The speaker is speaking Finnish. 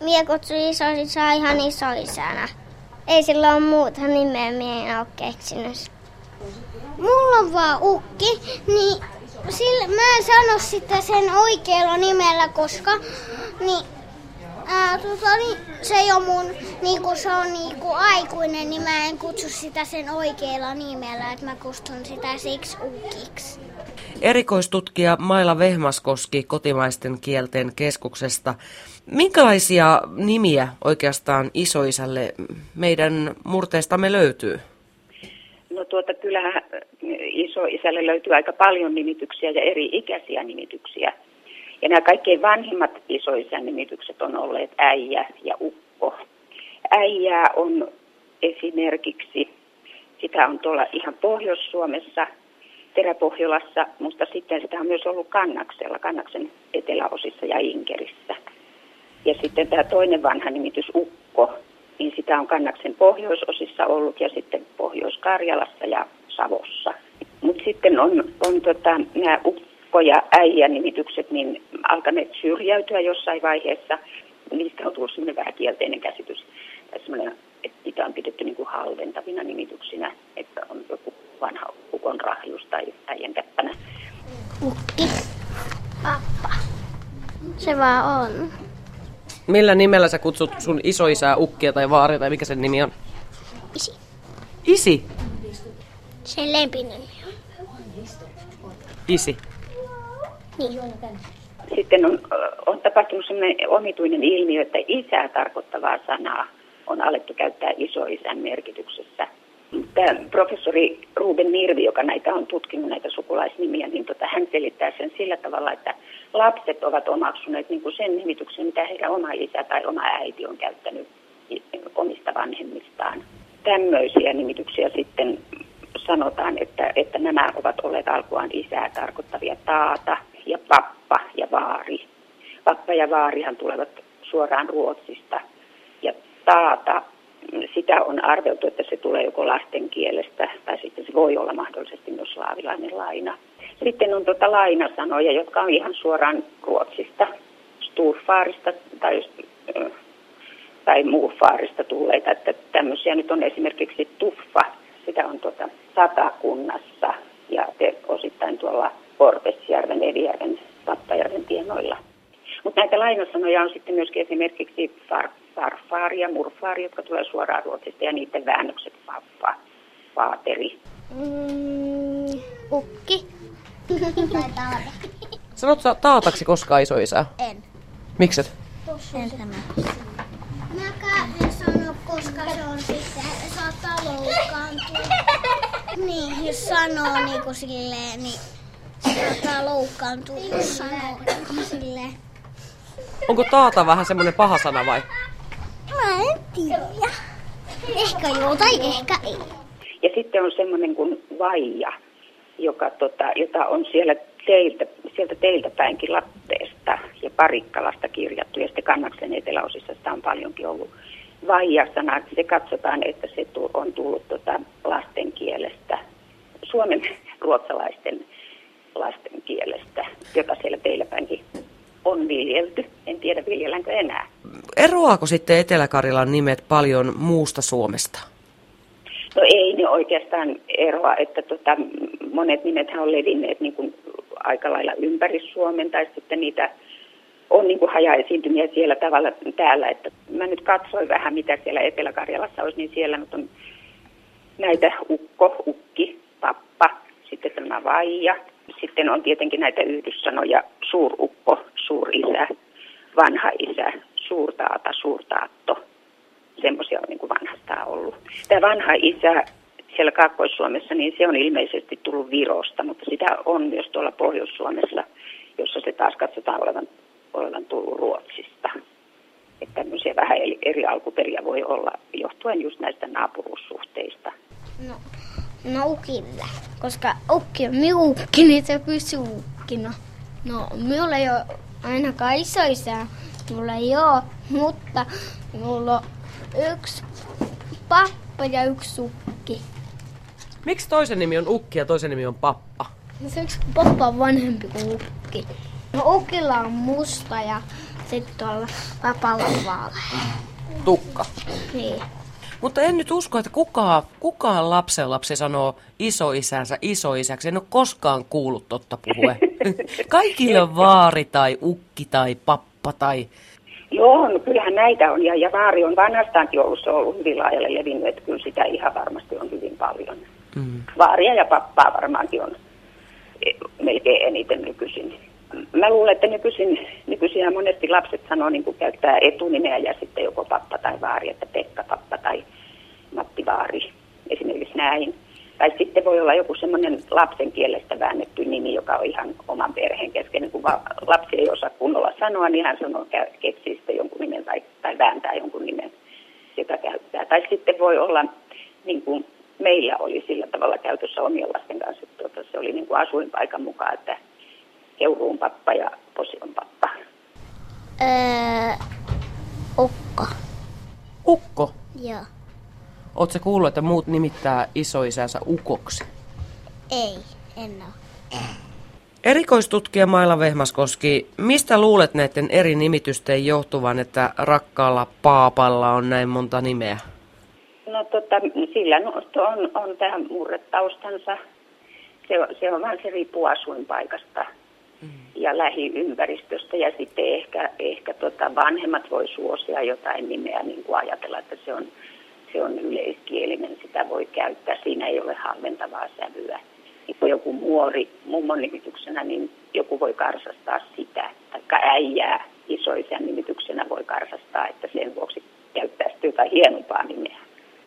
Mie kutsun isoisää ihan isoisänä. Ei sillä ole muuta nimeä, mie en ole keksinyt. Mulla on vaan ukki, niin sillä, mä en sano sitä sen oikealla nimellä, koska niin, ää, tota, niin, se ei ole mun, niin kun se on niin kun aikuinen, niin mä en kutsu sitä sen oikealla nimellä, että mä kutsun sitä siksi ukiksi. Erikoistutkija Maila Vehmaskoski kotimaisten kielten keskuksesta. Minkälaisia nimiä oikeastaan isoisälle meidän murteestamme löytyy? No tuota, kyllähän isoisälle löytyy aika paljon nimityksiä ja eri ikäisiä nimityksiä. Ja nämä kaikkein vanhimmat isoisän nimitykset on olleet äijä ja ukko. Äijää on esimerkiksi, sitä on tuolla ihan Pohjois-Suomessa, Teräpohjolassa, mutta sitten sitä on myös ollut Kannaksella, Kannaksen eteläosissa ja Inkerissä. Ja sitten tämä toinen vanha nimitys Ukko, niin sitä on Kannaksen pohjoisosissa ollut ja sitten Pohjois-Karjalassa ja Savossa. Mutta sitten on, on tota, nämä ukko- ja äijä-nimitykset niin alkaneet syrjäytyä jossain vaiheessa. Niistä on tullut sellainen vähän kielteinen käsitys. Että niitä on pidetty niin kuin halventavina nimityksinä, että on joku vanha ukon rahjus tai äijän käppänä. Ukki. Pappa. Se vaan on. Millä nimellä sä kutsut sun isoisää, ukkia tai vaaria tai mikä sen nimi on? Isi. Isi? Sen lempinimi on. Isi. Niin. Sitten on, on tapahtunut sellainen omituinen ilmiö, että isää tarkoittavaa sanaa on alettu käyttää isoisän merkityksessä. Tämä professori Ruben Nirvi, joka näitä on tutkinut, näitä sukulaisnimiä, niin tota, hän selittää sen sillä tavalla, että lapset ovat omaksuneet niin kuin sen nimityksen, mitä heidän oma isä tai oma äiti on käyttänyt omista vanhemmistaan. Tämmöisiä nimityksiä sitten sanotaan, että, että nämä ovat olleet alkuaan isää tarkoittavia taata ja pappa ja vaari. Pappa ja vaarihan tulevat suoraan Ruotsista. Ja taata, sitä on arveltu, että se tulee joko lasten kielestä voi olla mahdollisesti myös slaavilainen laina. Sitten on tuota lainasanoja, jotka on ihan suoraan Ruotsista, Sturfaarista tai, tai Muufaarista tulleita. Että tämmöisiä nyt on esimerkiksi tuffa, sitä on tuota Satakunnassa ja osittain tuolla Porvesjärven, Evijärven, Pappajärven tienoilla. Mutta näitä lainasanoja on sitten myöskin esimerkiksi far, farfaari ja murfaari, jotka tulee suoraan Ruotsista ja niiden väännökset faffa, faateri. Mm, ukki. Sanot sä taataksi koskaan isoisää? En. Mikset? En tämä. Mäkään en sano, koska se on sitten, saattaa loukkaantua. Niin, jos sanoo niin kuin silleen, niin saattaa loukkaantua, jos sanoo niin silleen. Onko taata vähän semmoinen paha sana vai? Mä en tiedä. Ehkä joo tai ehkä ei. Ja sitten on semmoinen kuin vaija, joka, tota, jota on siellä teiltä, sieltä teiltä päinkin Lappeesta ja Parikkalasta kirjattu. Ja sitten Kannaksen eteläosissa sitä on paljonkin ollut vaija-sana. Se katsotaan, että se on tullut tota lasten kielestä, suomen ruotsalaisten lasten kielestä, jota siellä teillä päinkin on viljelty. En tiedä, viljelläänkö enää. Eroaako sitten Etelä-Karjalan nimet paljon muusta Suomesta? Ei ne oikeastaan eroa, että tota, monet nimethän on levinneet niin kuin aika lailla ympäri Suomen tai sitten niitä on niin kuin hajaesiintymiä siellä tavalla täällä. Että mä nyt katsoin vähän, mitä siellä Etelä-Karjalassa olisi, niin siellä nyt on näitä ukko, ukki, pappa, sitten tämä vaija. Sitten on tietenkin näitä yhdyssanoja suurukko, suurisä, vanha isä, suurtaata, suurtaatto. Semmoisia on niin kuin vanhastaan ollut. Tämä vanha isä siellä Kaakkois-Suomessa, niin se on ilmeisesti tullut Virosta, mutta sitä on myös tuolla Pohjois-Suomessa, jossa se taas katsotaan olevan, olevan tullut Ruotsista. Että tämmöisiä vähän eri alkuperiä voi olla, johtuen just näistä naapuruussuhteista. No, no ukilla, koska ukki on miukki, niin se pysyy ukkina. No, minulla ei ole ainakaan isoisää, mulla ei ole, mutta mulla on yksi pappa ja yksi ukki. Miksi toisen nimi on ukki ja toisen nimi on pappa? No se yksi pappa on vanhempi kuin ukki. No ukilla on musta ja sitten tuolla papalla vaaleja. Tukka. Niin. Mutta en nyt usko, että kukaan, kukaan lapsen lapsi sanoo isoisänsä isoisäksi. En ole koskaan kuullut totta puhue. Kaikille on vaari tai ukki tai pappa tai... Joo, no kyllähän näitä on. Ja, ja vaari on vanhastaankin ollut, se on ollut hyvin laajalle levinnyt, että kyllä sitä ihan varmasti on hyvin paljon. Mm. Vaaria ja pappaa varmaankin on eh, melkein eniten nykyisin. Mä luulen, että nykyisin, nykyisin monesti lapset sanoo, niin kuin käyttää etunimeä ja sitten joko pappa tai vaari, että Pekka pappa tai Matti Vaari, esimerkiksi näin. Tai sitten voi olla joku semmoinen lapsen kielestä väännetty nimi, joka on ihan oman perheen kesken. Niin kun lapsi ei osaa kunnolla sanoa, niin hän sanoo, keksii sitten jonkun nimen tai, tai vääntää jonkun nimen, joka käyttää. Tai sitten voi olla, niin kuin meillä oli sillä tavalla käytössä omien lasten kanssa, että tuota, se oli niin kuin asuinpaikan mukaan, että Keuruun pappa ja Posion pappa. Öö, ukko. Ukko. Joo. Oletko kuullut, että muut nimittää isoisänsä ukoksi? Ei, en oo. Erikoistutkija Maila Vehmaskoski, mistä luulet näiden eri nimitysten johtuvan, että rakkaalla paapalla on näin monta nimeä? No tota, sillä no, on, on tähän murretaustansa. Se, on- se on vähän se riippuu asuinpaikasta ja lähiympäristöstä. Ja sitten ehkä, ehkä tota vanhemmat voi suosia jotain nimeä, niin kuin ajatella, että se on, se on yleiskielinen, sitä voi käyttää. Siinä ei ole halventavaa sävyä. Niin kun joku muori mummon nimityksenä, niin joku voi karsastaa sitä. Tai äijää isoisän nimityksenä voi karsastaa, että sen vuoksi käyttää sitten jotain hienompaa nimeä.